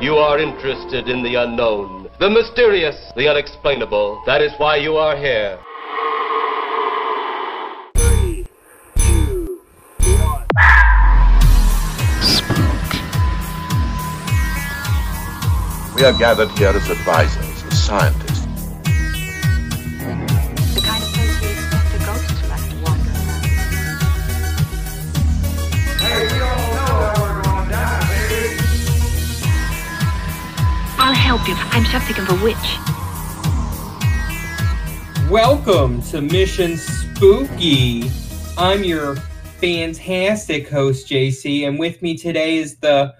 You are interested in the unknown, the mysterious, the unexplainable. That is why you are here. We are gathered here as advisors, as scientists. Help you. I'm something of a witch. Welcome to Mission Spooky. I'm your fantastic host, JC, and with me today is the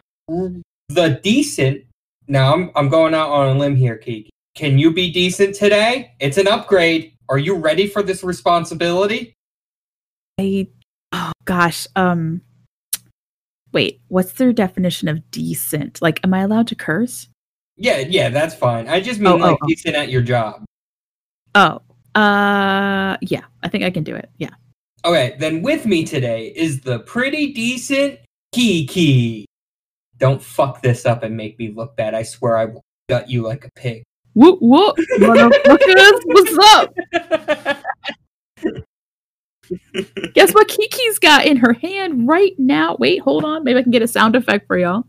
the decent. Now I'm I'm going out on a limb here, Kiki. Can you be decent today? It's an upgrade. Are you ready for this responsibility? I oh gosh, um wait, what's their definition of decent? Like am I allowed to curse? Yeah, yeah, that's fine. I just mean Oh, like oh, oh. decent at your job. Oh. Uh yeah, I think I can do it. Yeah. Okay, then with me today is the pretty decent Kiki. Don't fuck this up and make me look bad. I swear I will gut you like a pig. Whoop whoop motherfuckers, what's up? Guess what Kiki's got in her hand right now? Wait, hold on. Maybe I can get a sound effect for y'all.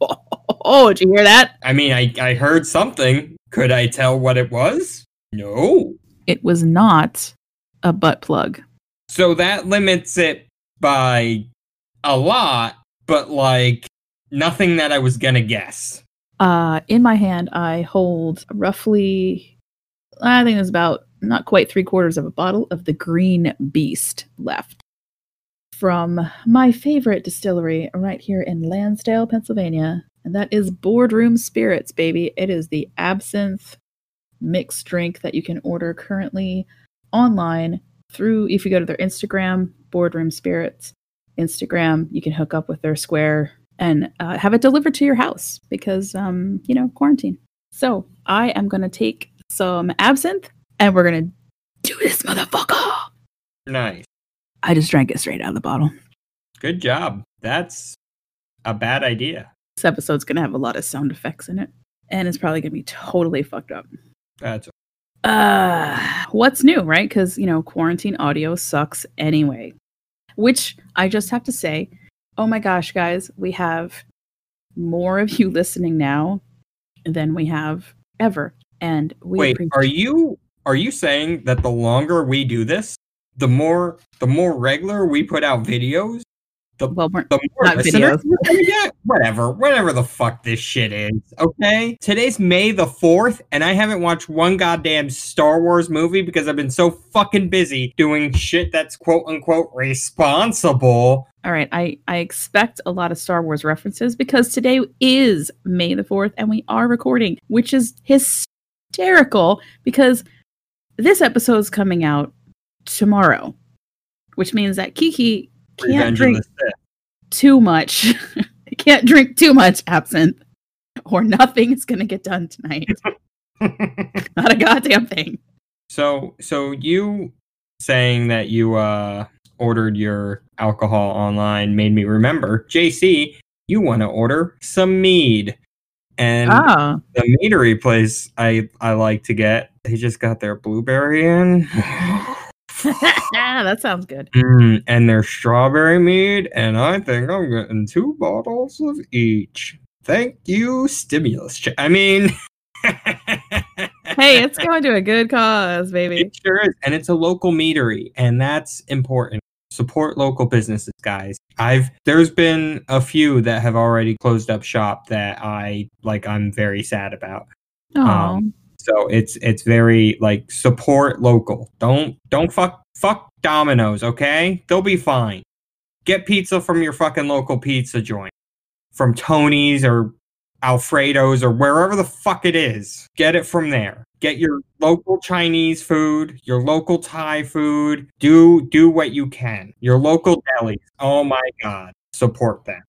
Oh, did you hear that? I mean, I, I heard something. Could I tell what it was? No. It was not a butt plug. So that limits it by a lot, but like nothing that I was gonna guess. Uh, in my hand, I hold roughly, I think it's about not quite three quarters of a bottle of the Green Beast left from my favorite distillery right here in Lansdale, Pennsylvania. And that is Boardroom Spirits, baby. It is the absinthe mixed drink that you can order currently online through, if you go to their Instagram, Boardroom Spirits Instagram, you can hook up with their square and uh, have it delivered to your house because um you know quarantine so i am gonna take some absinthe and we're gonna do this motherfucker Nice. I just drank it straight out of the bottle Good job. That's a bad idea. this episode's gonna have a lot of sound effects in it and it's probably gonna be totally fucked up That's uh what's new right because you know quarantine audio sucks anyway which i just have to say oh my gosh guys we have more of you listening now than we have ever and we Wait, appreciate- are you are you saying that the longer we do this, the more the more regular we put out videos, the well we're the more Not listeners videos. get? Whatever, whatever the fuck this shit is. Okay, today's May the fourth, and I haven't watched one goddamn Star Wars movie because I've been so fucking busy doing shit that's quote unquote responsible. all right i i expect a lot of star wars references because today is may the 4th and we are recording which is hysterical because this episode is coming out tomorrow which means that kiki can't Revenge drink too much. can't drink too much absinthe, or nothing is gonna get done tonight. Not a goddamn thing. So so you saying that you uh ordered your alcohol online made me remember, JC, you want to order some mead. And Ah, the meadery place I I like to get, they just got their blueberry in. that sounds good. Mm, and there's strawberry mead, and I think I'm getting two bottles of each. Thank you, stimulus. Check. I mean, Hey, it's going to a good cause, baby. It sure is. And it's a local meadery, and that's important. Support local businesses, guys. I've there's been a few that have already closed up shop that I like I'm very sad about. Oh, um, So it's it's very like support local. Don't don't fuck fuck Domino's, okay? They'll be fine. Get pizza from your fucking local pizza joint. From Tony's or Alfredo's or wherever the fuck it is. Get it from there. Get your local Chinese food, your local Thai food. Do do what you can. Your local delis. Oh my god. Support them.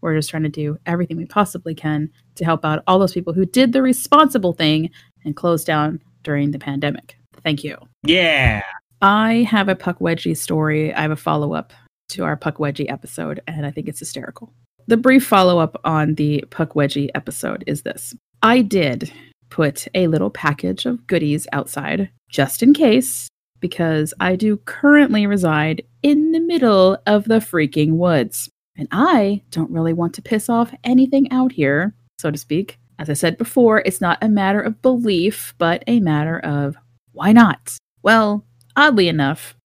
we're just trying to do everything we possibly can to help out all those people who did the responsible thing and closed down during the pandemic. Thank you. Yeah. I have a Puckwudgie story. I have a follow up to our Puckwudgie episode, and I think it's hysterical. the brief follow up on the Puckwudgie episode is this I did put a little package of goodies outside just in case, because I do currently reside in the middle of the freaking woods. And I don't really want to piss off anything out here, so to speak. As I said before, it's not a matter of belief, but a matter of why not? Well, oddly enough,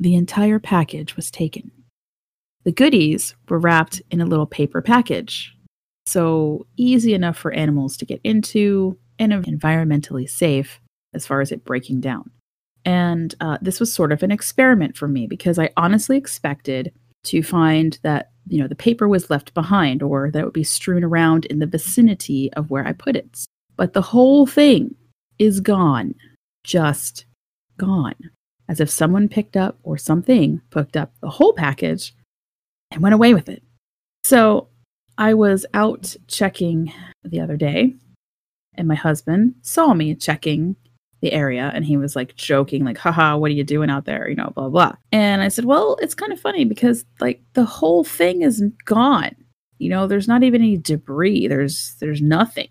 the entire package was taken. The goodies were wrapped in a little paper package, so easy enough for animals to get into and environmentally safe as far as it breaking down. And uh, this was sort of an experiment for me because I honestly expected to find that you know the paper was left behind or that it would be strewn around in the vicinity of where I put it. But the whole thing is gone, just gone, as if someone picked up or something picked up the whole package and went away with it. So I was out checking the other day, and my husband saw me checking the area and he was like joking like haha what are you doing out there? You know blah blah and i said well it's kind of funny because like the whole thing is gone. You know there's not even any debris. There's there's nothing.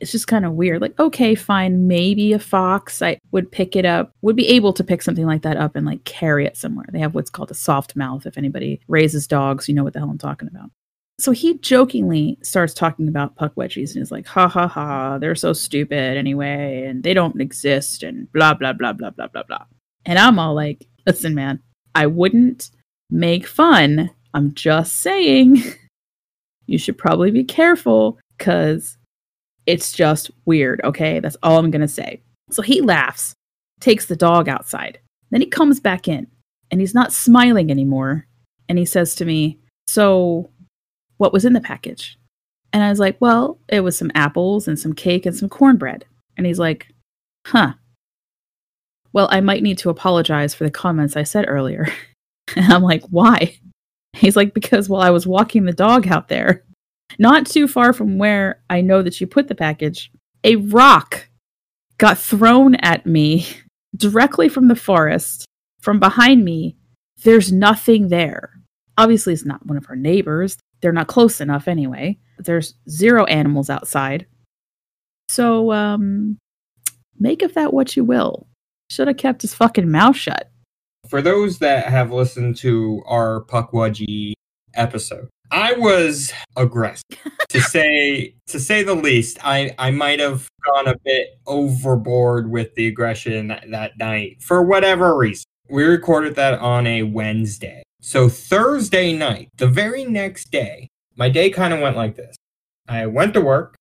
It's just kind of weird. Like okay fine. Maybe a fox. I would pick it up would be able to pick something like that up and like carry it somewhere. They have what's called a soft mouth if anybody raises dogs you know what the hell i'm talking about so he jokingly starts talking about Puckwudgies and is like, ha ha ha, they're so stupid anyway, and they don't exist, and blah, blah, blah, blah, blah, blah, blah. And I'm all like, listen, man, I wouldn't make fun. I'm just saying you should probably be careful because it's just weird, okay? That's all I'm going to say. So he laughs, takes the dog outside. Then he comes back in and he's not smiling anymore. And he says to me, So what was in the package. And I was like, well, it was some apples and some cake and some cornbread. And he's like, huh. Well, I might need to apologize for the comments I said earlier. and I'm like, why? He's like, because while I was walking the dog out there, not too far from where I know that you put the package, a rock got thrown at me directly from the forest, from behind me. There's nothing there. Obviously, it's not one of our neighbors. They're not close enough anyway. There's zero animals outside. So, um, make of that what you will. Should have kept his fucking mouth shut. For those that have listened to our Puckwudgie episode, I was aggressive to say to say the least. I I might have gone a bit overboard with the aggression that, that night for whatever reason. We recorded that on a Wednesday. So Thursday night, the very next day, my day kind of went like this. I went to work,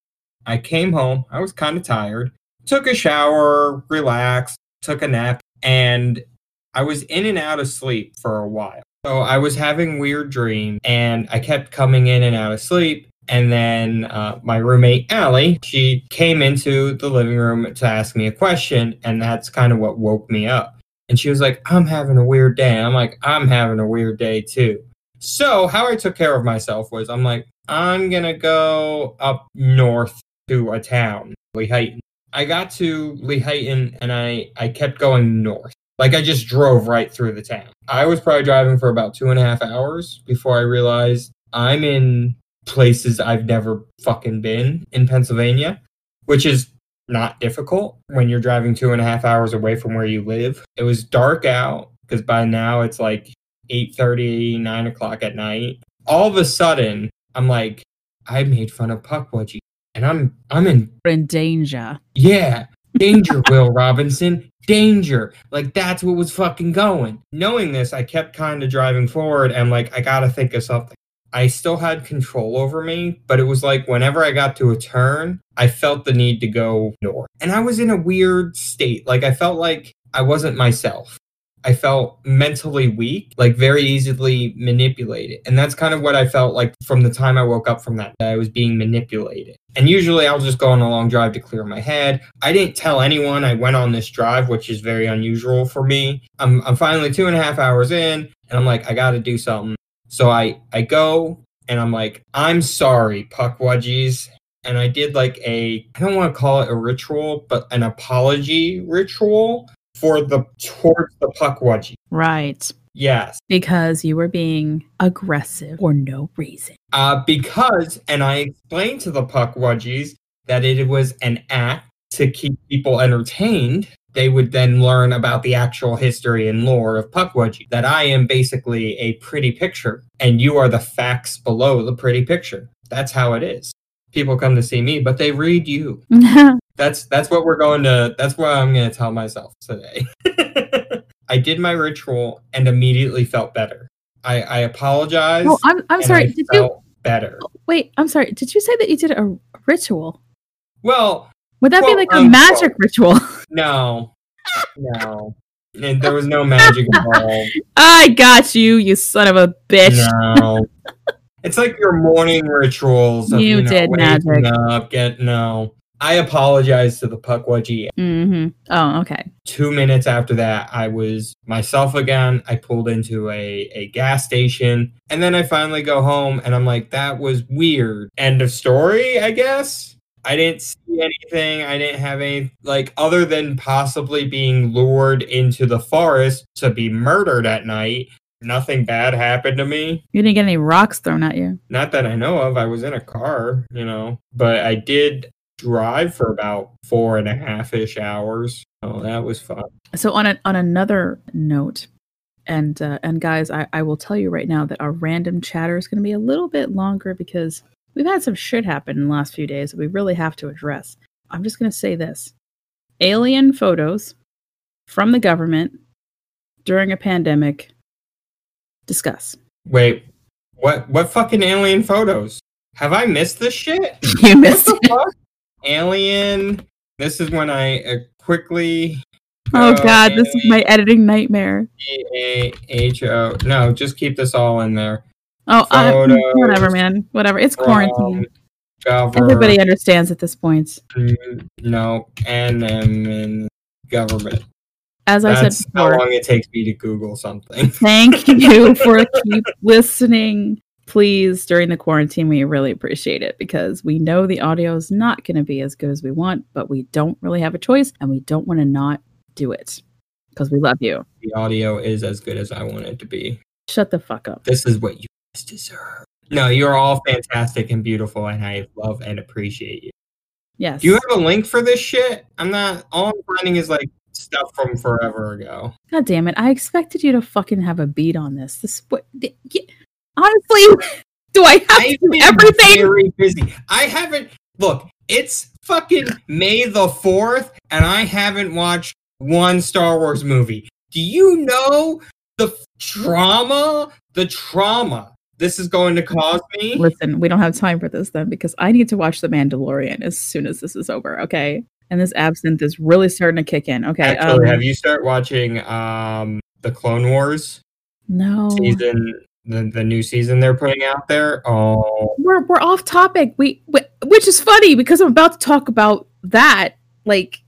I came home, I was kind of tired, took a shower, relaxed, took a nap, and I was in and out of sleep for a while. So I was having weird dreams and I kept coming in and out of sleep. And then uh, my roommate, Allie, she came into the living room to ask me a question. And that's kind of what woke me up. And she was like, I'm having a weird day. I'm like, I'm having a weird day too. So, how I took care of myself was I'm like, I'm going to go up north to a town, Lehighton. I got to Lehighton and I, I kept going north. Like, I just drove right through the town. I was probably driving for about two and a half hours before I realized I'm in places I've never fucking been in Pennsylvania, which is not difficult when you're driving two and a half hours away from where you live. It was dark out because by now it's like 8 30, 9 o'clock at night. All of a sudden, I'm like, I made fun of Puckwudgie and I'm I'm in in danger. yeah, danger, Will Robinson, danger. Like that's what was fucking going. Knowing this, I kept kind of driving forward and like I gotta think of something. I still had control over me, but it was like whenever I got to a turn, I felt the need to go north. And I was in a weird state. Like I felt like I wasn't myself. I felt mentally weak, like very easily manipulated. And that's kind of what I felt like from the time I woke up from that. Day, I was being manipulated. And usually I'll just go on a long drive to clear my head. I didn't tell anyone I went on this drive, which is very unusual for me. I'm, I'm finally two and a half hours in, and I'm like, I got to do something. So I, I go and I'm like, I'm sorry, Puckwudgies. And I did like a, I don't want to call it a ritual, but an apology ritual for the towards the Puckwudgie. Right. Yes. because you were being aggressive for no reason. Uh, because, and I explained to the Puckwudgies that it was an act to keep people entertained. They would then learn about the actual history and lore of Puckwudgie. That I am basically a pretty picture, and you are the facts below the pretty picture. That's how it is. People come to see me, but they read you. That's that's what we're going to. That's what I'm going to tell myself today. I did my ritual and immediately felt better. I, I apologize. oh, I'm, I'm sorry. I Did you better. wait? I'm sorry. Did you say that you did a ritual? Well, Would that Quote, be like a unquote. magic ritual? no, no, and there was no magic involved. I got you, you son of a bitch. No, it's like your morning rituals. Of, You you, know, did magic. Up, get no. I apologize to the Puckwudgie. hmm Oh, okay. Two minutes after that, I was myself again. I pulled into a, a gas station, and then I finally go home, and I'm like, that was weird. End of story, I guess. I didn't see anything. I didn't have any, like, other than possibly being lured into the forest to be murdered at night. Nothing bad happened to me. You didn't get any rocks thrown at you. Not that I know of. I was in a car, you know, but I did drive for about four and a half ish hours. Oh, that was fun. So on a, on another note, and uh, and guys, I, I will tell you right now that our random chatter is going to be a little bit longer because we've had some shit happen in the last few days that we really have to address. I'm just going to say this: alien photos from the government during a pandemic. Discuss. Wait, what? What fucking alien photos? Have I missed this shit? You What missed the it. fuck? Alien. This is when I uh, quickly. Oh go god, this is my editing nightmare. A H O. No, just keep this all in there. Oh, whatever, man. Whatever. It's quarantine. Government. Everybody understands at this point. No, and um, in government. As I That's said how long it takes me to Google something. thank you for keep listening. Please, during the quarantine, we really appreciate it because we know the audio is not going to be as good as we want, but we don't really have a choice and we don't want to not do it because we love you. The audio is as good as I want it to be. Shut the fuck up. This is what you guys deserve. No, you're all fantastic and beautiful, and I love and appreciate you. Yes. Do you have a link for this shit? I'm not. All I'm finding is like stuff from forever ago. God damn it. I expected you to fucking have a beat on this. This what y- y- honestly, do I have I've to do everything? very busy. I haven't. Look, it's fucking May the fourth, and I haven't watched one Star Wars movie. Do you know the trauma? The trauma this is going to cause me. Listen, we don't have time for this then because I need to watch The Mandalorian as soon as this is over, okay? And this absinthe is really starting to kick in. Okay. Actually, um, have you start watching um the Clone Wars No. season? The, the new season they're putting out there. Oh, We're we're off topic. We, we which is funny because I'm about to talk about that like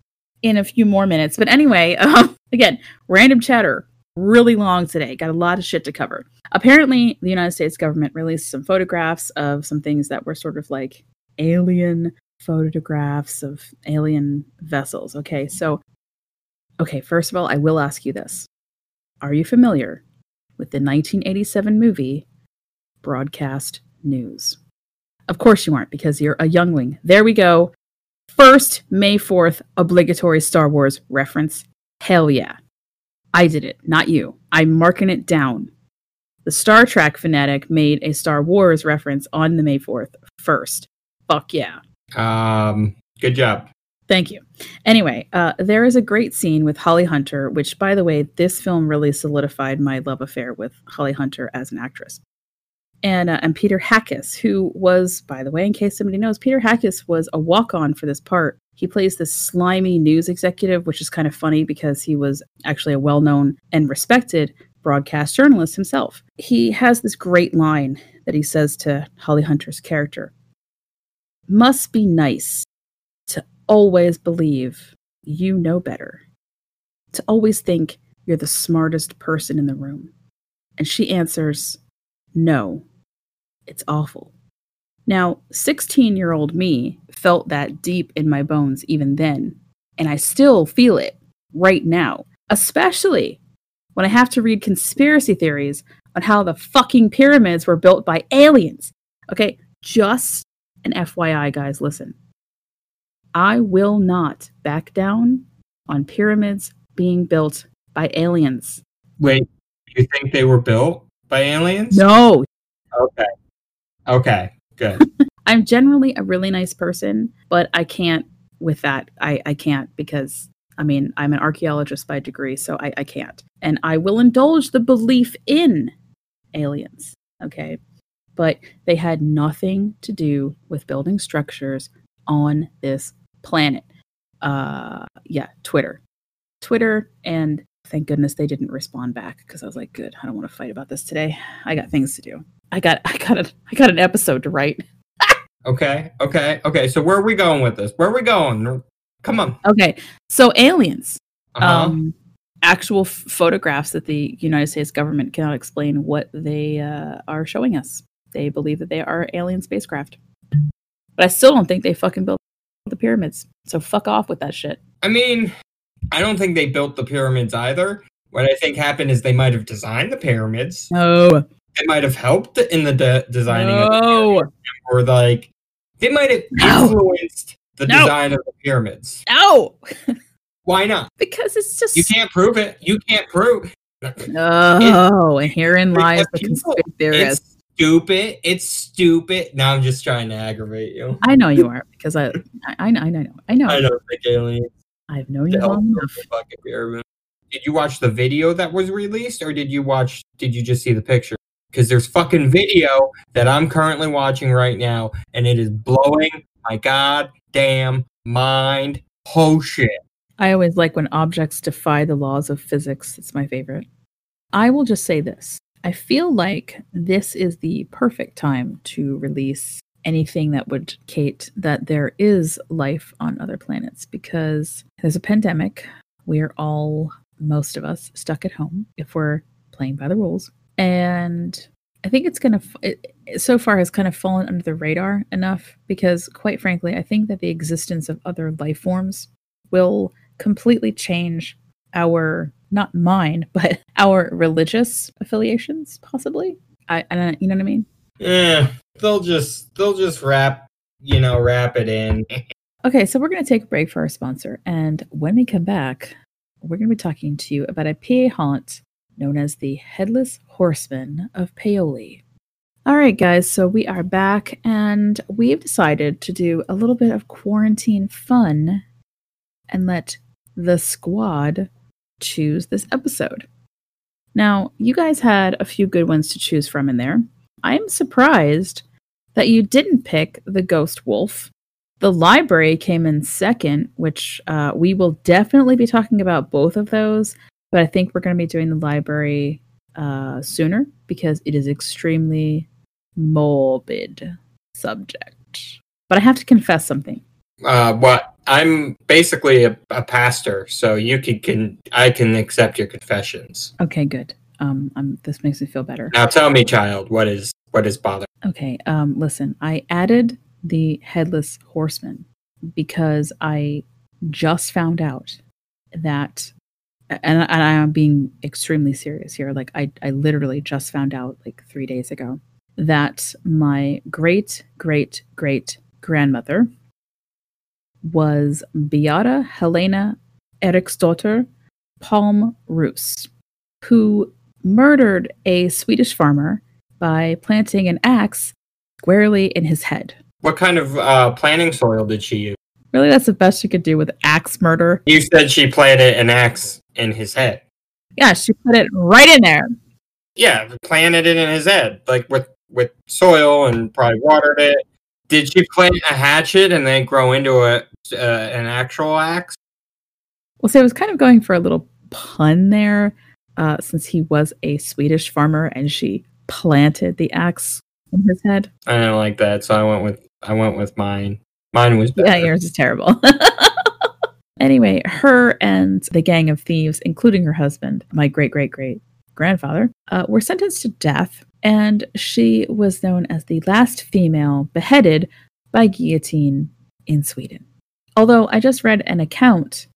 in a few more minutes. But anyway, um, again, random chatter. Really long today. Got a lot of shit to cover. Apparently, the United States government released some photographs of some things that were sort of like alien photographs of alien vessels. Okay, so, okay, first of all, I will ask you this Are you familiar with the 1987 movie Broadcast News? Of course you aren't, because you're a youngling. There we go. First May 4th obligatory Star Wars reference. Hell yeah. I did it, not you. I'm marking it down. The Star Trek fanatic made a Star Wars reference on the May 4th first. Fuck yeah. um, good job. Thank you. Anyway, uh, there is a great scene with Holly Hunter, which, by the way, this film really solidified my love affair with Holly Hunter as an actress. And, uh, and Peter Hackes, who was, by the way, in case somebody knows, Peter Hackes was a walk on for this part. He plays this slimy news executive, which is kind of funny because he was actually a well known and respected broadcast journalist himself. He has this great line that he says to Holly Hunter's character Must be nice to always believe you know better, to always think you're the smartest person in the room. And she answers, No, it's awful. Now, 16 year old me felt that deep in my bones even then, and I still feel it right now, especially when I have to read conspiracy theories on how the fucking pyramids were built by aliens. Okay, just an FYI, guys, listen. I will not back down on pyramids being built by aliens. Wait, you think they were built by aliens? No, Okay. Okay. Good. I'm generally a really nice person, but I can't with that. I, I can't because I mean I'm an archaeologist by degree, so I, I can't. And I will indulge the belief in aliens. Okay. But they had nothing to do with building structures on this planet. Uh yeah, Twitter. Twitter and thank goodness they didn't respond back because I was like, good, I don't want to fight about this today. I got things to do. I got I got a I got an episode to write. Okay. Okay. Okay. So where are we going with this? Where are we going? Come on. Okay. So aliens. Uh-huh. um, actual f- photographs that the United States government cannot explain what they uh, are showing us. They believe that they are alien spacecraft, but I still don't think they fucking built the pyramids. So fuck off with that shit. I mean, I don't think they built the pyramids either. What I think happened is they might have designed the pyramids. No, They might have helped in the de- designing of the no, or like they might have No. influenced the No. design of the pyramids. no, Why not? because it's just You can't prove it. You can't prove. Oh, and herein lies the conspiracy theorist. It's stupid. It's stupid. Now I'm just trying to aggravate you. I know you are because I, I, I know, I know, I know. I don't think aliens I've known you long enough. fucking pyramid. Did you watch the video that was released, or did you watch? Did you just see the picture? Because there's fucking video that I'm currently watching right now, and it is blowing my goddamn mind. Oh shit! I always like when objects defy the laws of physics. It's my favorite. I will just say this. I feel like this is the perfect time to release anything that would indicate that there is life on other planets because there's a pandemic. We're all, most of us, stuck at home if we're playing by the rules. And I think it's going to, it, it so far has kind of fallen under the radar enough because, quite frankly, I think that the existence of other life forms will completely change our not mine but our religious affiliations possibly i, I don't you know what i mean Yeah, they'll just they'll just wrap you know wrap it in. okay so we're going to take a break for our sponsor and when we come back we're going to be talking to you about a pa haunt known as the headless horseman of paoli all right guys so we are back and we've decided to do a little bit of quarantine fun and let the squad choose this episode. Now, you guys had a few good ones to choose from in there. I am surprised that you didn't pick the Ghost Wolf. The library came in second, which uh, we will definitely be talking about both of those, but I think we're going to be doing the library uh, sooner because it is extremely morbid subject. But I have to confess something. Uh, what I'm basically a, a pastor, so you can, can I can accept your confessions. Okay, good. Um, um, this makes me feel better. Now tell me, child, what is what is bothering? Okay, um, listen, I added the headless horseman because I just found out that, and, and I am being extremely serious here. Like, I, I literally just found out like three days ago that my great, great, great grandmother was Beata Helena Eriksdotter Palm Roos, who murdered a Swedish farmer by planting an axe squarely in his head. What kind of uh, planting soil did she use? Really, that's the best you could do with axe murder. You said she planted an axe in his head. Yeah, she put it right in there. Yeah, planted it in his head, like with with soil and probably watered it. Did she plant a hatchet and then grow into a uh, an actual axe? Well, so I was kind of going for a little pun there, uh, since he was a Swedish farmer and she planted the axe in his head. I didn't like that, so I went with I went with mine. Mine was better. Yeah, yours is terrible. anyway, her and the gang of thieves, including her husband, my great great great grandfather, uh, were sentenced to death, and she was known as the last female beheaded by guillotine in Sweden. Although I just read an account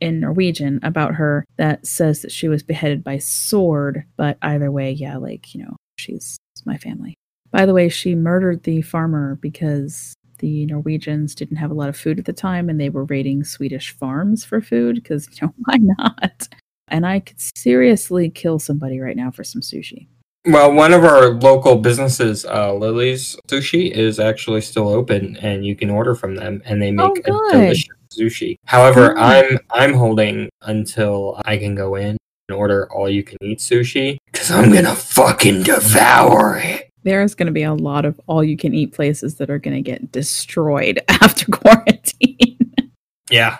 in Norwegian about her that says that she was beheaded by sword, but either way, yeah, like, you know, she's my family. By the way, she murdered the farmer because the Norwegians didn't have a lot of food at the time and they were raiding Swedish farms for food because, you know, why not? And I could seriously kill somebody right now for some sushi. Well, one of our local businesses, uh, Lily's Sushi, is actually still open, and you can order from them, and they make Oh, a delicious sushi. However, Good. I'm I'm holding until I can go in and order all you can eat sushi because I'm gonna fucking devour it. There's going to be a lot of all you can eat places that are going to get destroyed after quarantine. Yeah.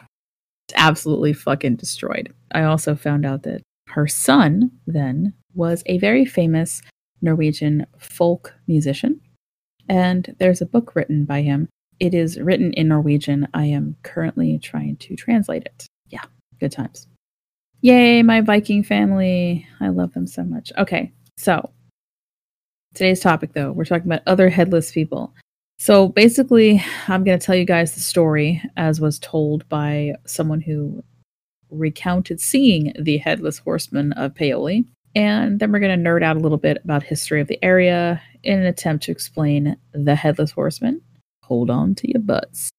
absolutely fucking destroyed. I also found out that her son then was a very famous Norwegian folk musician, and there's a book written by him. It is written in Norwegian. I am currently trying to translate it. Yeah, good times. Yay, my Viking family. I love them so much. Okay, so today's topic though, we're talking about other headless people. So basically, I'm going to tell you guys the story as was told by someone who recounted seeing the headless horseman of Paoli. And then we're going to nerd out a little bit about history of the area in an attempt to explain the headless horseman. Hold on to your butts.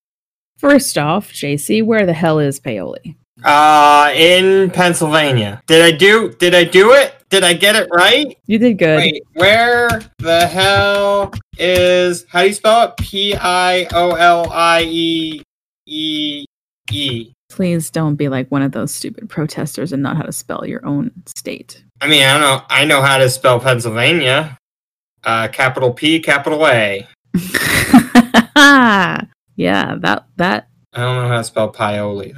First off, JC, where the hell is Paoli? Uh, in Pennsylvania. Did I do? Did I do it? Did I get it right? You did good. Wait, where the hell is? How do you spell it? P I O L I E E E. Please don't be like one of those stupid protesters and not how to spell your own state. I mean, I don't know. I know how to spell Pennsylvania. Uh, capital P, capital A. yeah, that that I don't know how to spell Pioli.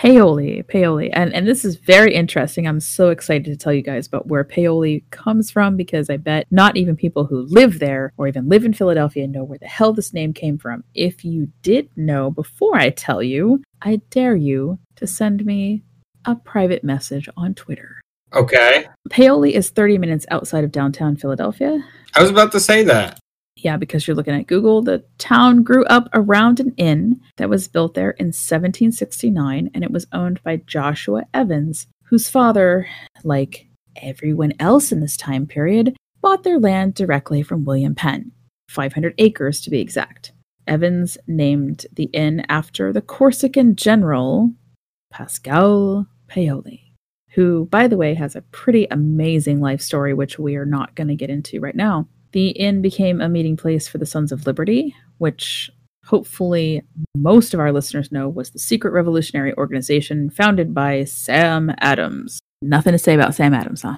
Paoli, Paoli, and and this is very interesting. I'm so excited to tell you guys about where Paoli comes from because I bet not even people who live there or even live in Philadelphia know where the hell this name came from. If you did know before I tell you, I dare you to send me a private message on Twitter. Okay. Paoli is 30 minutes outside of downtown Philadelphia. I was about to say that. Yeah, because you're looking at Google. The town grew up around an inn that was built there in 1769, and it was owned by Joshua Evans, whose father, like everyone else in this time period, bought their land directly from William Penn, 500 acres to be exact. Evans named the inn after the Corsican general Pascal Paoli, who, by the way, has a pretty amazing life story, which we are not going to get into right now. The inn became a meeting place for the Sons of Liberty, which hopefully most of our listeners know was the secret revolutionary organization founded by Sam Adams. Nothing to say about Sam Adams, huh?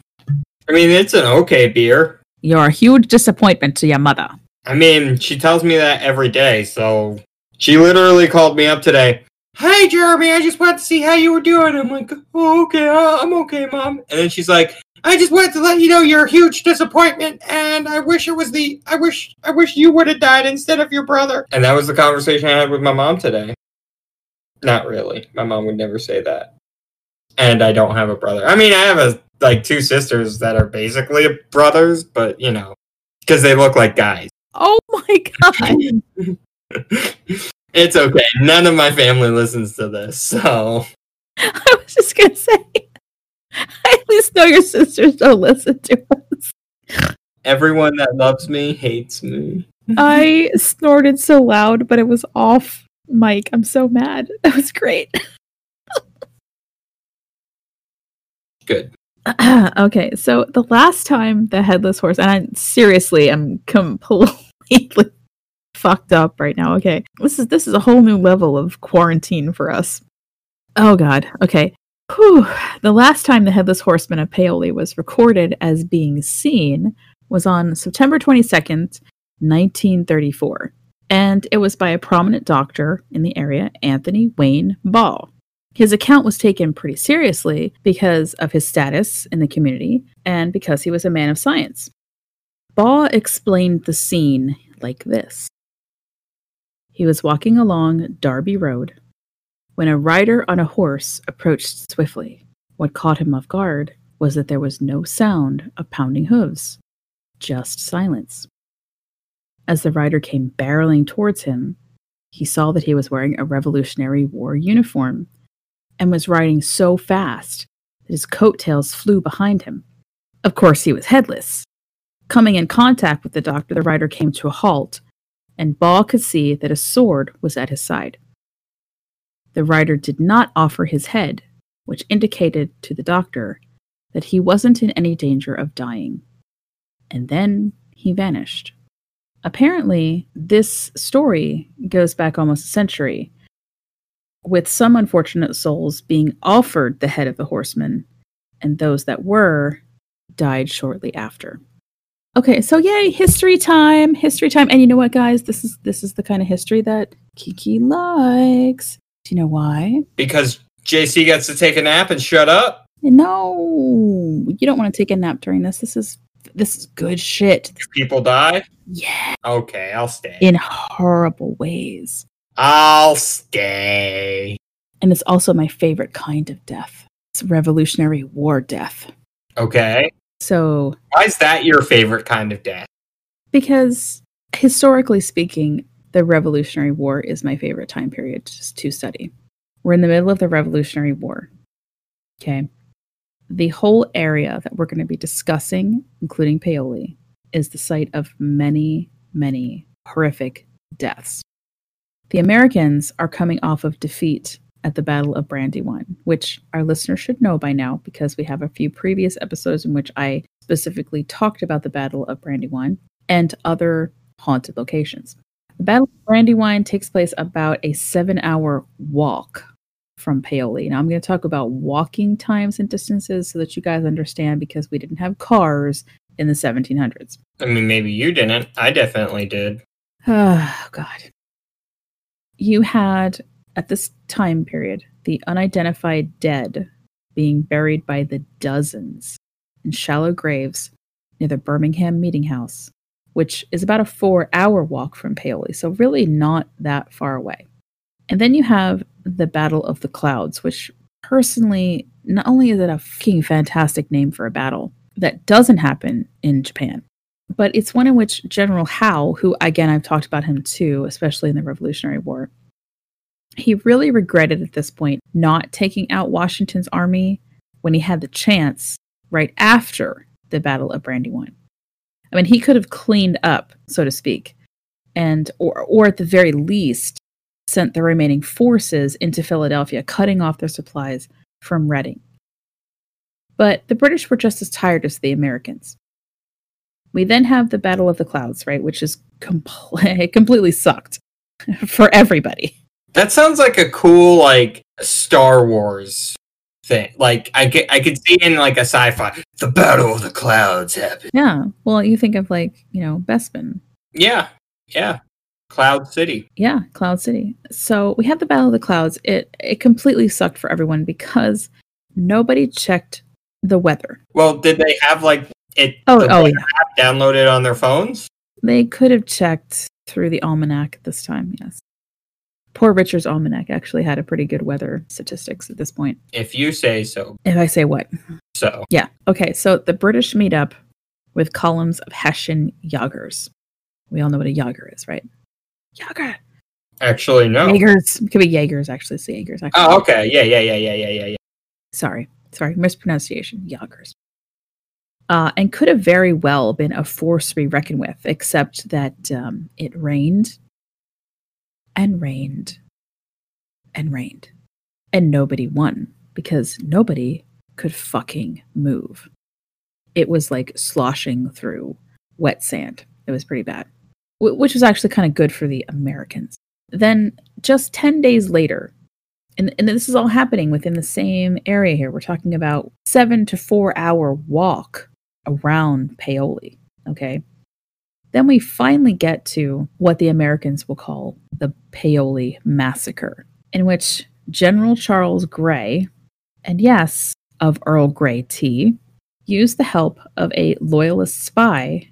I mean, it's an okay beer. You're a huge disappointment to your mother. I mean, she tells me that every day, so she literally called me up today. Hi, Jeremy. I just wanted to see how you were doing. I'm like, oh, okay, uh, I'm okay, mom. And then she's like, I just wanted to let you know you're a huge disappointment, and I wish it was the, I wish, I wish you would have died instead of your brother. And that was the conversation I had with my mom today. Not really. My mom would never say that. And I don't have a brother. I mean, I have a like two sisters that are basically brothers, but you know, because they look like guys. Oh my god. it's okay. None of my family listens to this, so I was just gonna say I at least know your sisters don't listen to us. everyone that loves me hates me. I snorted so loud, but it was off mic. I'm so mad. That was great. Good. okay, so the last time the headless horse, and I seriously am completely fucked up right now. Okay, this is this is a whole new level of quarantine for us. Oh god. Okay. Whew. The last time the headless horseman of Paoli was recorded as being seen was on September 22nd, 1934, and it was by a prominent doctor in the area, Anthony Wayne Ball. His account was taken pretty seriously because of his status in the community and because he was a man of science. Ball explained the scene like this He was walking along Darby Road when a rider on a horse approached swiftly. What caught him off guard was that there was no sound of pounding hooves, just silence. As the rider came barreling towards him, he saw that he was wearing a Revolutionary War uniform and was riding so fast that his coattails flew behind him. Of course, he was headless. Coming in contact with the doctor, the rider came to a halt, and Ball could see that a sword was at his side. The rider did not offer his head, which indicated to the doctor that he wasn't in any danger of dying. And then he vanished. Apparently, this story goes back almost a century, with some unfortunate souls being offered the head of the horseman, and those that were died shortly after. Okay, so yay, history time, history time. And you know what, guys? This is this is the kind of history that Kiki likes. Do you know why? Because JC gets to take a nap and shut up. No, you don't want to take a nap during this. This is this is good shit. If people die, Yeah, okay, I'll stay. in horrible ways. I'll stay. And it's also my favorite kind of death. It's Revolutionary War death. Okay. So, Why is that your favorite kind of death? because historically speaking, the Revolutionary War is my favorite time period to study. We're in the middle of the Revolutionary War. Okay. The whole area that we're going to be discussing, including Paoli, is the site of many, many horrific deaths. The Americans are coming off of defeat at the Battle of Brandywine, which our listeners should know by now because we have a few previous episodes in which I specifically talked about the Battle of Brandywine and other haunted locations. The Battle of Brandywine takes place about a seven hour walk from Paoli. Now, I'm going to talk about walking times and distances so that you guys understand because we didn't have cars in the 1700s. I mean, maybe you didn't. I definitely did. Oh, God. You had, at this time period, the unidentified dead being buried by the dozens in shallow graves near the Birmingham Meeting House, which is about a four hour walk from Paoli, so really not that far away. And then you have the Battle of the Clouds, which personally, not only is it a fucking fantastic name for a battle that doesn't happen in Japan, but it's one in which General Howe, who again I've talked about him too, especially in the Revolutionary War, he really regretted at this point not taking out Washington's army when he had the chance right after the Battle of Brandywine. I mean, he could have cleaned up, so to speak, and or or at the very least sent the remaining forces into Philadelphia, cutting off their supplies from Reading. But the British were just as tired as the Americans. We then have the Battle of the Clouds, right, which is compl- completely sucked for everybody. That sounds like a cool like Star Wars thing. Like I get, I could see in like a sci-fi. The Battle of the Clouds happen. Yeah. Well, you think of like, you know, Bespin. Yeah, yeah. Cloud City. Yeah, Cloud City. So we had the Battle of the Clouds. It it completely sucked for everyone because nobody checked the weather. Well, did they have like it? Oh, oh yeah. downloaded on their phones? They could have checked through the almanac this time, yes. Poor Richard's almanac actually had a pretty good weather statistics at this point. If you say so. If I say what? So Yeah. Okay. So the British meet up with columns of Hessian Jagers. We all know what a Jager is, right? Jager. actually, no. Jaegers. It could be Jaegers, actually. It's the Jaegers. Actually. Oh, okay. Yeah, yeah, yeah, yeah, yeah, yeah, yeah. Sorry. Sorry. Mispronunciation. Jagers. Uh, and could have very well been a force to be reckoned with, except that um, it rained and rained and rained. And nobody won because nobody could fucking move. It was like sloshing through wet sand. It was pretty bad, wh- which was actually kind of good for the Americans. Then, just 10 days later, and, and this is all happening within the same area here. We're talking about seven to four hour walk around Paoli. Okay. Then we finally get to what the Americans will call the Paoli Massacre, in which General Charles Gray, and yes, of Earl Grey tea, used the help of a loyalist spy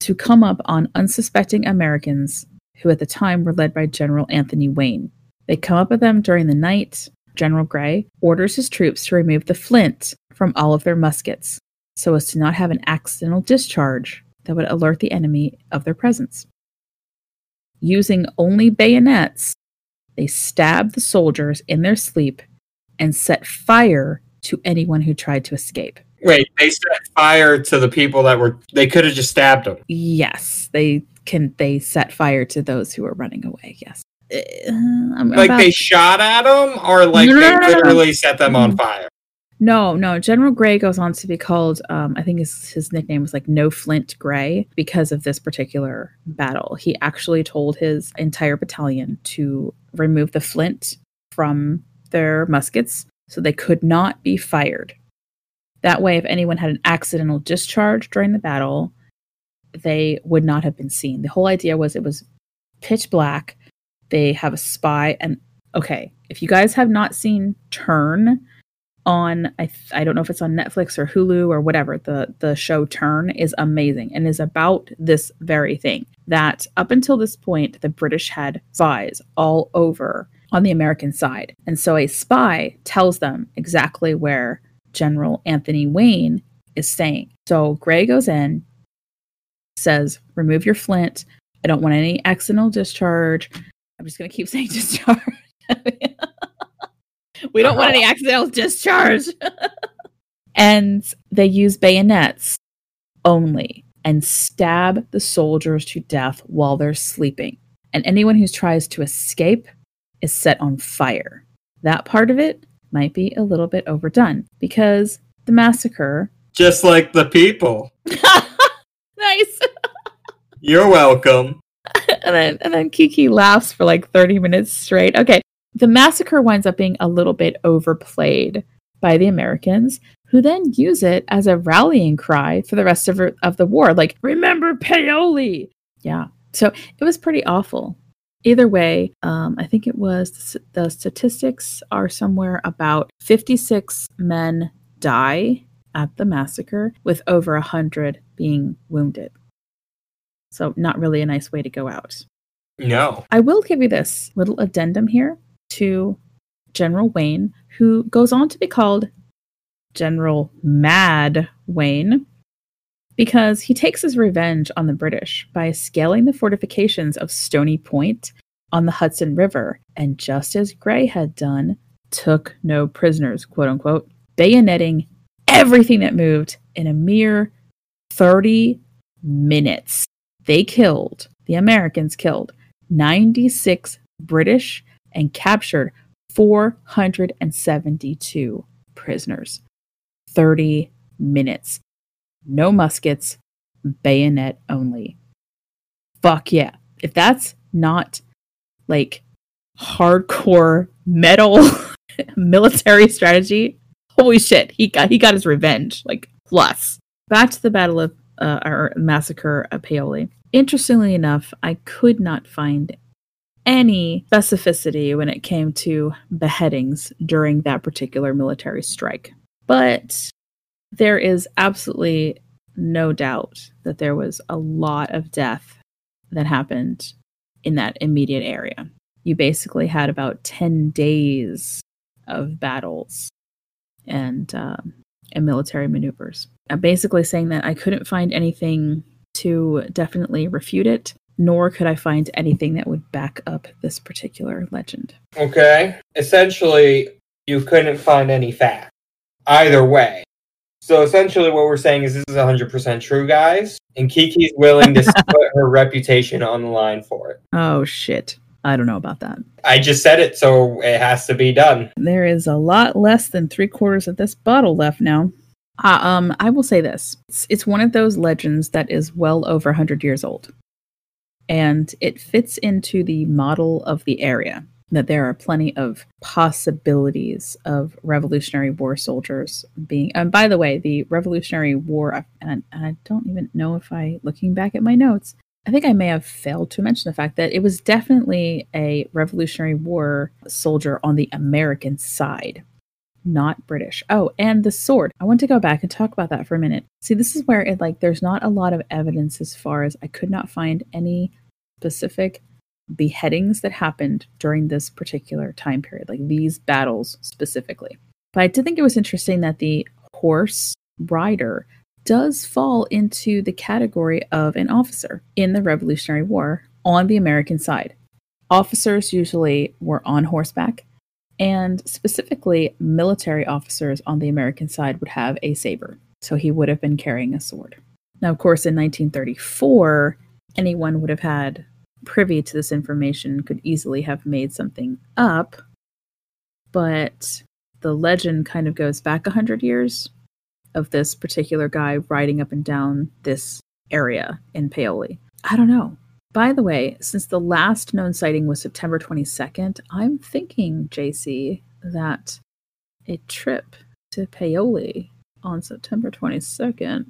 to come up on unsuspecting Americans who at the time were led by General Anthony Wayne. They come up with them during the night. General Gray orders his troops to remove the flint from all of their muskets so as to not have an accidental discharge that would alert the enemy of their presence. Using only bayonets, they stab the soldiers in their sleep and set fire to anyone who tried to escape. Wait, they set fire to the people that were. They could have just stabbed them. Yes, they can. They set fire to those who were running away. Yes, Uh, Like about- they shot at them, or like No, no, they no, no. literally set them on fire. No, no. General Grey goes on to be called, um, I think his, his nickname was like No Flint Grey because of this particular battle. He actually told his entire battalion to remove the flint from their muskets so they could not be fired. That way, if anyone had an accidental discharge during the battle, they would not have been seen. The whole idea was it was pitch black. They have a spy. And okay, if you guys have not seen Turn, on I th- I don't know if it's on Netflix or Hulu or whatever. The the show Turn is amazing and is about this very thing. That up until this point, the British had spies all over on the American side, and so a spy tells them exactly where General Anthony Wayne is staying. So Grey goes in, says, "Remove your flint. I don't want any accidental discharge." I'm just gonna keep saying discharge. we don't want any uh-huh. accidental discharge. and they use bayonets only and stab the soldiers to death while they're sleeping. And anyone who tries to escape is set on fire. That part of it might be a little bit overdone because the massacre. Just like the people. nice. You're welcome. and then and then Kiki laughs for like 30 minutes straight. Okay. The massacre winds up being a little bit overplayed by the Americans, who then use it as a rallying cry for the rest of, of the war. Like, remember Paoli! Yeah. So it was pretty awful. Either way, um, I think it was the statistics are somewhere about 56 men die at the massacre, with over 100 being wounded. So, not really a nice way to go out. No. I will give you this little addendum here to General Wayne, who goes on to be called General Mad Wayne because he takes his revenge on the British by scaling the fortifications of Stony Point on the Hudson River, and just as Grey had done, took no prisoners, quote unquote, bayoneting everything that moved in a mere 30 minutes. They killed, the Americans killed 96 British and captured 472 prisoners. 30 minutes. No muskets, bayonet only. Fuck yeah. If that's not like hardcore metal military strategy, holy shit, he got he got his revenge. Like plus. Back to the Battle of uh, or Massacre of Paoli. Interestingly enough, I could not find any specificity when it came to beheadings during that particular military strike. But there is absolutely no doubt that there was a lot of death that happened in that immediate area. You basically had about 10 days of battles and, um, and military maneuvers. I'm basically saying that I couldn't find anything to definitely refute it, nor could I find anything that would back up this particular legend. Okay. Essentially, you couldn't find any fact. Either way. So essentially, what we're saying is this is 100% true, guys. And Kiki's willing to put her reputation on the line for it. Oh shit. I don't know about that. I just said it, so it has to be done. There is a lot less than three quarters of this bottle left now. Uh, um, I will say this: it's, it's one of those legends that is well over 100 years old, and it fits into the model of the area. That there are plenty of possibilities of Revolutionary War soldiers being. And by the way, the Revolutionary War, and I, don't even know if I, looking back at my notes, I think I may have failed to mention the fact that it was definitely a Revolutionary War soldier on the American side, not British. Oh, and the sword. I want to go back and talk about that for a minute. See, this is where it like there's not a lot of evidence as far as I could not find any specific beheadings that happened during this particular time period, like these battles specifically. But I did think it was interesting that the horse rider does fall into the category of an officer in the Revolutionary War on the American side. Officers usually were on horseback And specifically, military officers on the American side would have a saber. So he would have been carrying a sword. Now, of course, in 1934, anyone would have had privy to this information could easily have made something up. But the legend kind of goes back 100 years of this particular guy riding up and down this area in Paoli. I don't know. By the way, since the last known sighting was September 22nd, I'm thinking, JC, that a trip to Paoli on September 22nd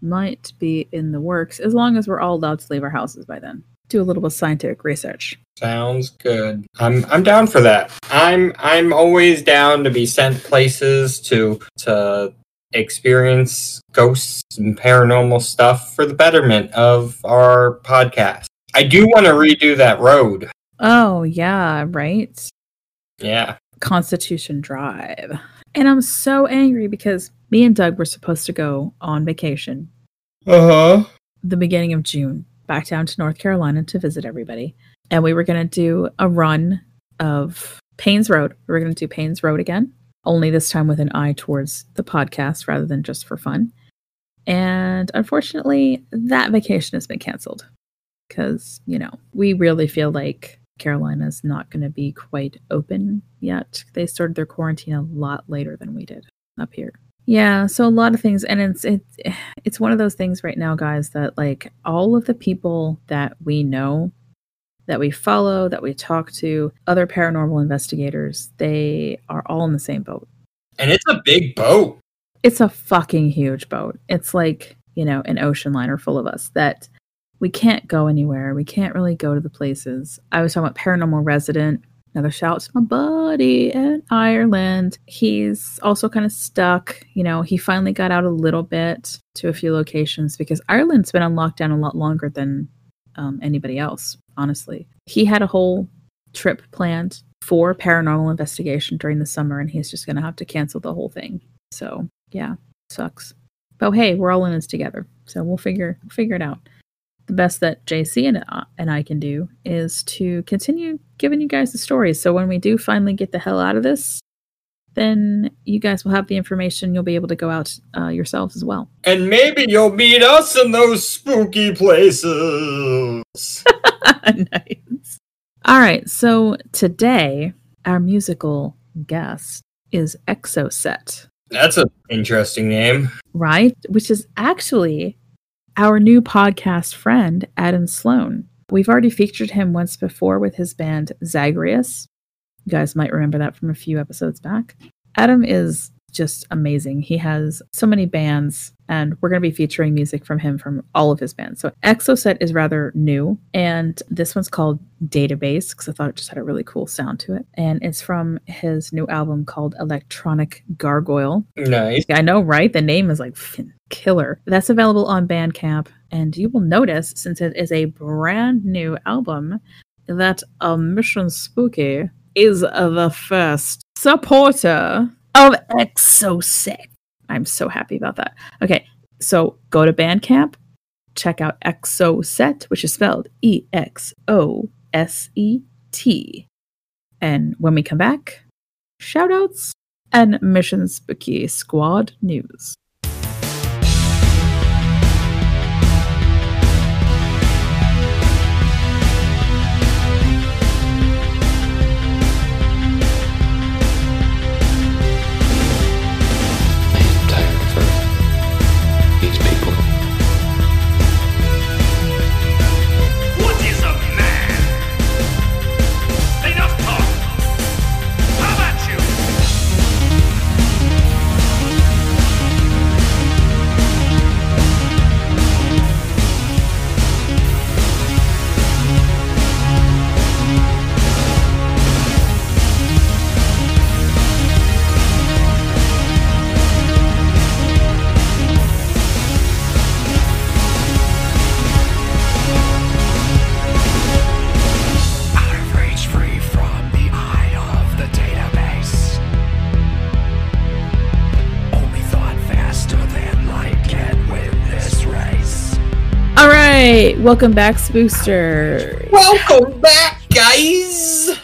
might be in the works, as long as we're all allowed to leave our houses by then. Do a little bit of scientific research. Sounds good. I'm I'm down for that. I'm I'm always down to be sent places to to experience ghosts and paranormal stuff for the betterment of our podcast. I do want to redo that road. Oh, yeah, right? Yeah. Constitution Drive. And I'm so angry because me and Doug were supposed to go on vacation Uh huh. the beginning of June back down to North Carolina to visit everybody. And we were going to do a run of Paynes Road. We were going to do Paynes Road again, only this time with an eye towards the podcast rather than just for fun. And unfortunately, that vacation has been canceled because, you know, we really feel like Carolina's not going to be quite open yet. They started their quarantine a lot later than we did up here. Yeah, so a lot of things and it's it, it's one of those things right now guys that like all of the people that we know that we follow, that we talk to, other paranormal investigators, they are all in the same boat. And it's a big boat. It's a fucking huge boat. It's like, you know, an ocean liner full of us that we can't go anywhere. We can't really go to the places. I was talking about Paranormal Resident. Another shout out to my buddy in Ireland. He's also kind of stuck. You know, he finally got out a little bit to a few locations because Ireland's been on lockdown a lot longer than um, anybody else, honestly. He had a whole trip planned for paranormal investigation during the summer, and he's just going to have to cancel the whole thing. So, yeah, sucks. But hey, we're all in this together, so we'll figure figure it out. The best that JC and I, and I can do is to continue giving you guys the stories. So when we do finally get the hell out of this, then you guys will have the information. You'll be able to go out uh, yourselves as well. And maybe you'll meet us in those spooky places. nice. All right. So today, our musical guest is Exoset, That's an interesting name. right? Which is actually our new podcast friend, Adam Sloan. We've already featured him once before with his band Zagreus. You guys might remember that from a few episodes back. Adam is just amazing. He has so many bands, and we're going to be featuring music from him from all of his bands. So Exoset is rather new, and this one's called Database because I thought it just had a really cool sound to it. And it's from his new album called Electronic Gargoyle. Nice. I know, right? The name is like killer. That's available on Bandcamp, and you will notice since it is a brand new album that a Mission Spooky is the first supporter of Exoset. I'm so happy about that. Okay, so go to Bandcamp, check out Exoset, which is spelled E X O S E T. And when we come back, shout outs and Mission Spooky Squad news. Welcome back, Spooster. Welcome back, guys.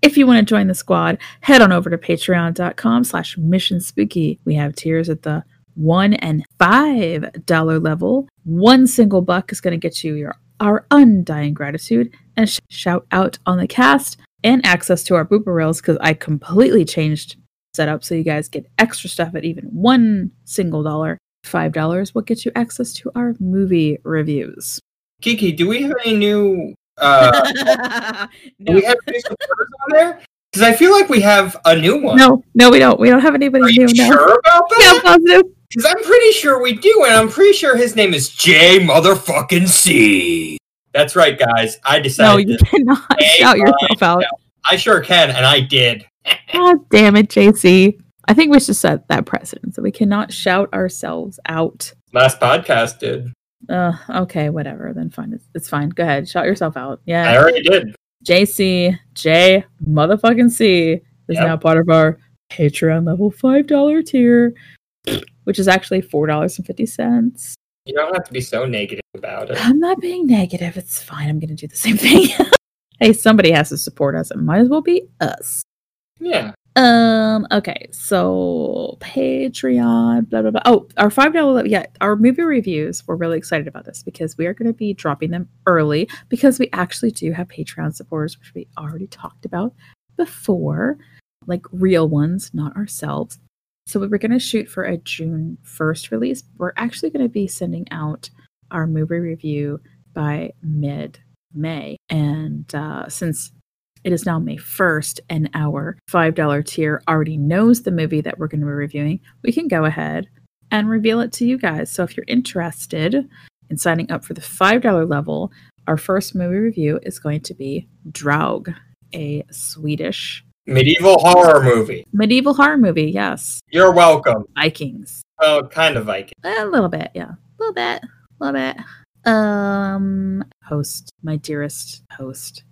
If you want to join the squad, head on over to patreon.com slash mission spooky. We have tiers at the one and five dollar level. One single buck is going to get you your our undying gratitude and sh- shout out on the cast and access to our booper reels because I completely changed setup so you guys get extra stuff at even one single dollar. Five dollars will get you access to our movie reviews. Kiki, do we have any new? Uh, Do we have new supporters on there? Because I feel like we have a new one. no, no, we don't. We don't have anybody Are you new. No. sure about Yeah, positive. Because I'm pretty sure we do, and I'm pretty sure his name is J Motherfucking C. That's right, guys. I decided. No, you cannot shout yourself out. I sure can, and I did. God damn it, JC. I think we should set that precedent so we cannot shout ourselves out. Last podcast did. Uh, okay, whatever. Then fine. It's, it's fine. Go ahead. Shout yourself out. Yeah. I already did. JC, J motherfucking C is Yep. now part of our Patreon level $5 tier, which is actually $4.50. You don't have to be so negative about it. I'm not being negative. It's fine. I'm going to do the same thing. hey, somebody has to support us. It might as well be us. Yeah. Um. Okay. So Patreon. Blah blah blah. Oh, our five dollar. Yeah, our movie reviews. We're really excited about this because we are going to be dropping them early because we actually do have Patreon supporters, which we already talked about before, like real ones, not ourselves. So we were going to shoot for a June first release. We're actually going to be sending out our movie review by mid May, and uh, since it is now May 1st, and our $5 tier already knows the movie that we're going to be reviewing. We can go ahead and reveal it to you guys. So if you're interested in signing up for the $5 level, our first movie review is going to be Draug, a Swedish Medieval horror movie. medieval horror movie. Yes. You're welcome. Vikings. Oh, kind of Viking. A little bit, yeah. A little bit. A little bit. Um host, my dearest host.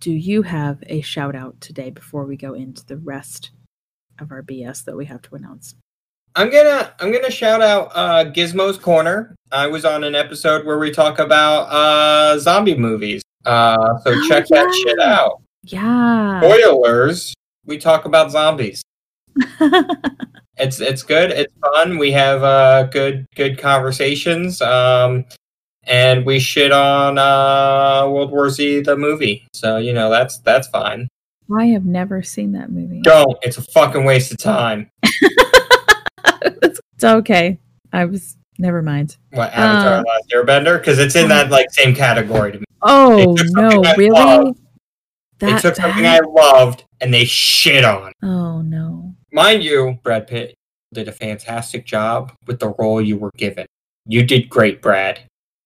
Do you have a shout out today before we go into the rest of our BS that we have to announce? I'm gonna I'm gonna shout out uh, Gizmo's Corner. I was on an episode where we talk about uh, zombie movies. Uh, so Oh, check that shit out. Yeah. Spoilers. We talk about zombies. It's it's good. It's fun. We have uh, good good conversations. Um, and we shit on uh, World War Z the movie. So you know that's that's fine. I have never seen that movie. Don't. It's a fucking waste of time. it's okay. I was never mind. What Avatar: Uh. Last Airbender? Because it's in that like same category to me. Oh no, I really? loved. They took something I loved and they shit on. Oh no. Mind you, Brad Pitt did a fantastic job with the role you were given. You did great, Brad.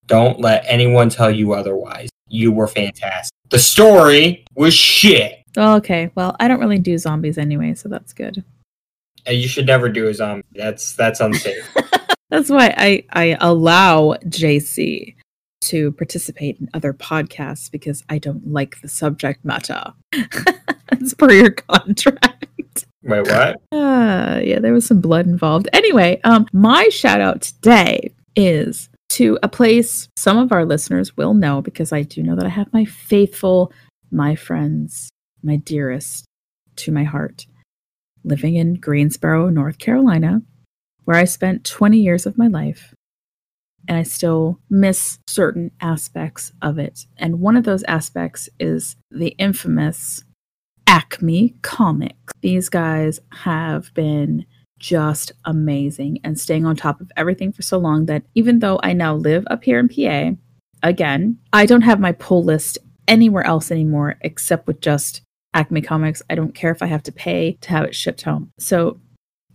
Don't let anyone tell you otherwise. You were fantastic. The story was shit. Oh, okay. Well, I don't really do zombies anyway, so that's good. And you should never do a zombie. That's that's unsafe. That's why I, I allow JC to participate in other podcasts because I don't like the subject matter. As per your contract. Wait, what? Uh, yeah, there was some blood involved. Anyway, um, my shout out today is to a place some of our listeners will know because I do know that I have my faithful, my friends, my dearest to my heart living in Greensboro, North Carolina, where I spent 20 years of my life. And I still miss certain aspects of it. And one of those aspects is the infamous Acme Comics. These guys have been just amazing and staying on top of everything for so long that even though I now live up here in PA, again, I don't have my pull list anywhere else anymore except with just Acme Comics. I don't care if I have to pay to have it shipped home. So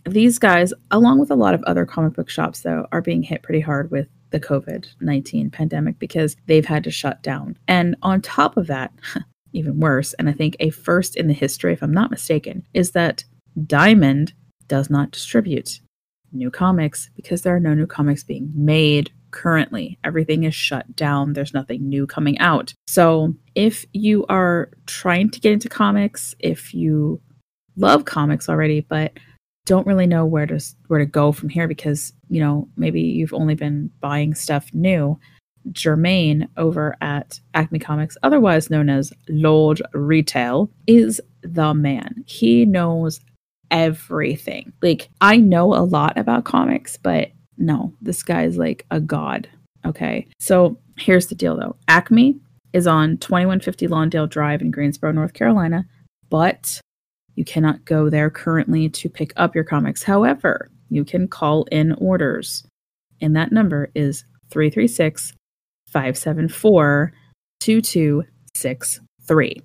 these guys, along with a lot of other comic book shops, though, are being hit pretty hard with the COVID 19 pandemic because they've had to shut down. And on top of that, even worse, and I think a first in the history, if I'm not mistaken, is that Diamond does not distribute new comics because there are no new comics being made currently. Everything is shut down. There's nothing new coming out. So if you are trying to get into comics, if you love comics already, but don't really know where to where to go from here because you know maybe you've only been buying stuff new Jermaine over at Acme Comics, otherwise known as Lord Retail, is the man. He knows everything. Like, I know a lot about comics, but no, this guy's like a god. Okay. So here's the deal though Acme is on 2150 Lawndale Drive in Greensboro, North Carolina, but you cannot go there currently to pick up your comics. However, you can call in orders, and that number is 336 574 2263.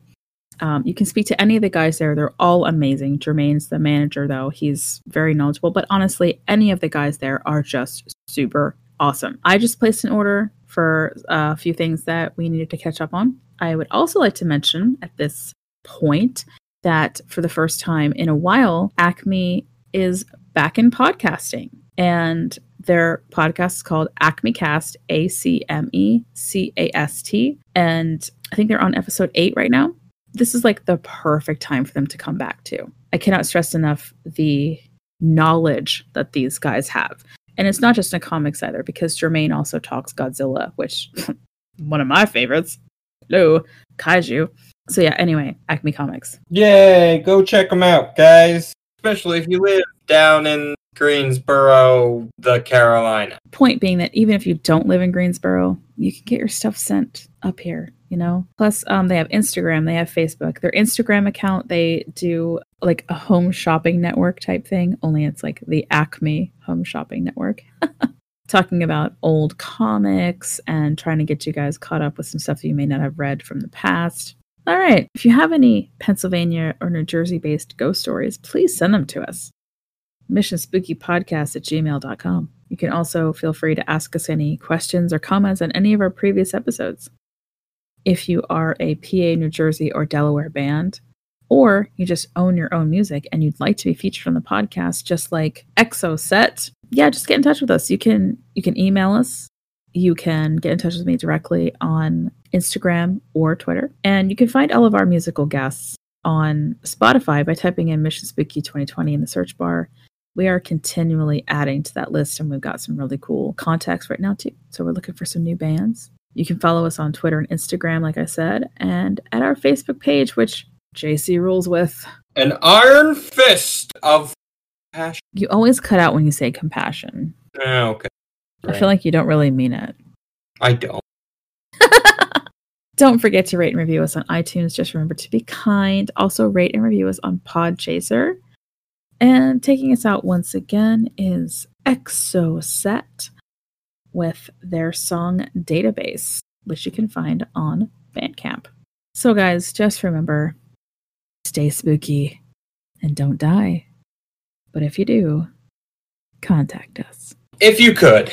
Um, you can speak to any of the guys there. They're all amazing. Jermaine's the manager, though. He's very knowledgeable. But honestly, any of the guys there are just super awesome. I just placed an order for a few things that we needed to catch up on. I would also like to mention at this point that for the first time in a while, Acme is back in podcasting. And their podcast is called Acme Cast, A C M E C A S T. And I think they're on episode eight right now. This is like the perfect time for them to come back to. I cannot stress enough the knowledge that these guys have. And it's not just in comics either, because Jermaine also talks Godzilla, which one of my favorites. Hello, kaiju. So yeah, anyway, Acme Comics. Yay! Go check them out, guys. Especially if you live down in Greensboro, the Carolina. Point being that even if you don't live in Greensboro, you can get your stuff sent up here, you know? Plus, um, they have Instagram, they have Facebook. Their Instagram account, they do like a home shopping network type thing, only it's like the Acme home shopping network. Talking about old comics and trying to get you guys caught up with some stuff that you may not have read from the past. All right. If you have any Pennsylvania or New Jersey based ghost stories, please send them to us. Missionspookypodcast at gmail.com. You can also feel free to ask us any questions or comments on any of our previous episodes. If you are a PA, New Jersey, or Delaware band, or you just own your own music and you'd like to be featured on the podcast, just like Exoset, yeah, just get in touch with us. You can you can email us. You can get in touch with me directly on Instagram or Twitter. And you can find all of our musical guests on Spotify by typing in Mission Spooky 2020 in the search bar. We are continually adding to that list, and we've got some really cool contacts right now, too. So we're looking for some new bands. You can follow us on Twitter and Instagram, like I said, and at our Facebook page, which JC rules with. An iron fist of passion. You always cut out when you say compassion. Ah, okay. I feel like you don't really mean it. I don't. Don't forget to rate and review us on iTunes. Just remember to be kind. Also, rate and review us on Podchaser. And taking us out once again is Exoset with their song Database, which you can find on Bandcamp. So, guys, just remember stay spooky and don't die. But if you do, contact us. If you could,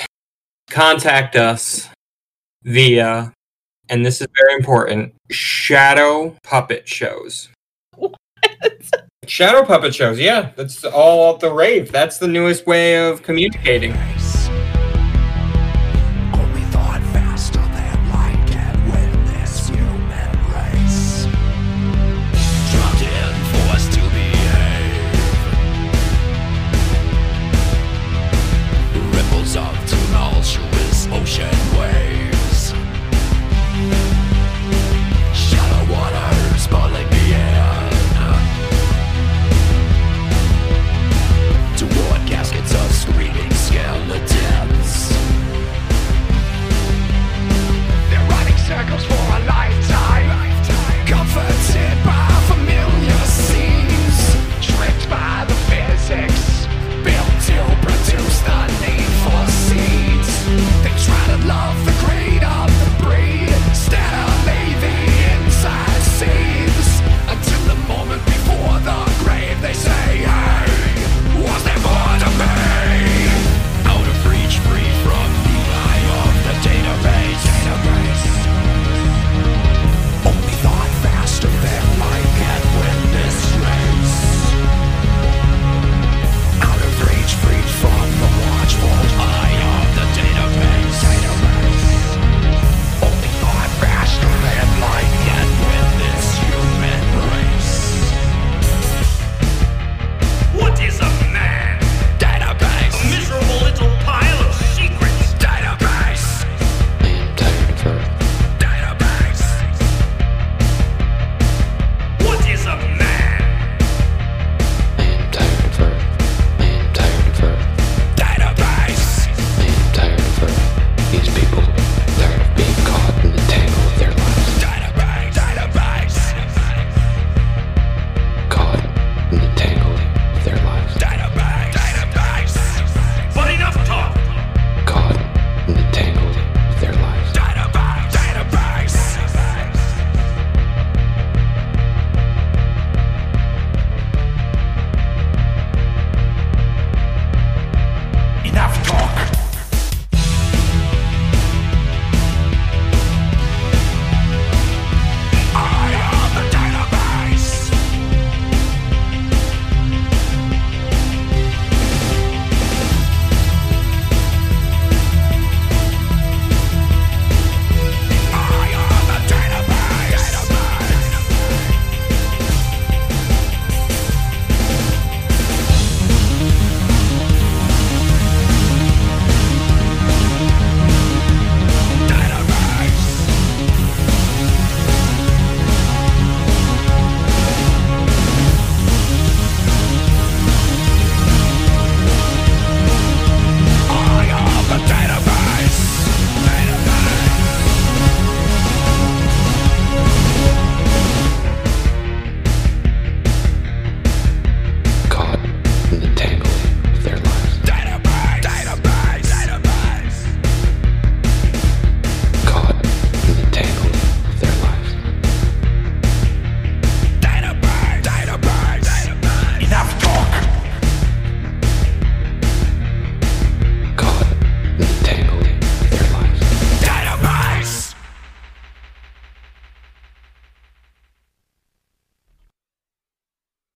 contact us via, and this is very important, shadow puppet shows. Shadow puppet shows, yeah. That's all the rave. That's the newest way of communicating.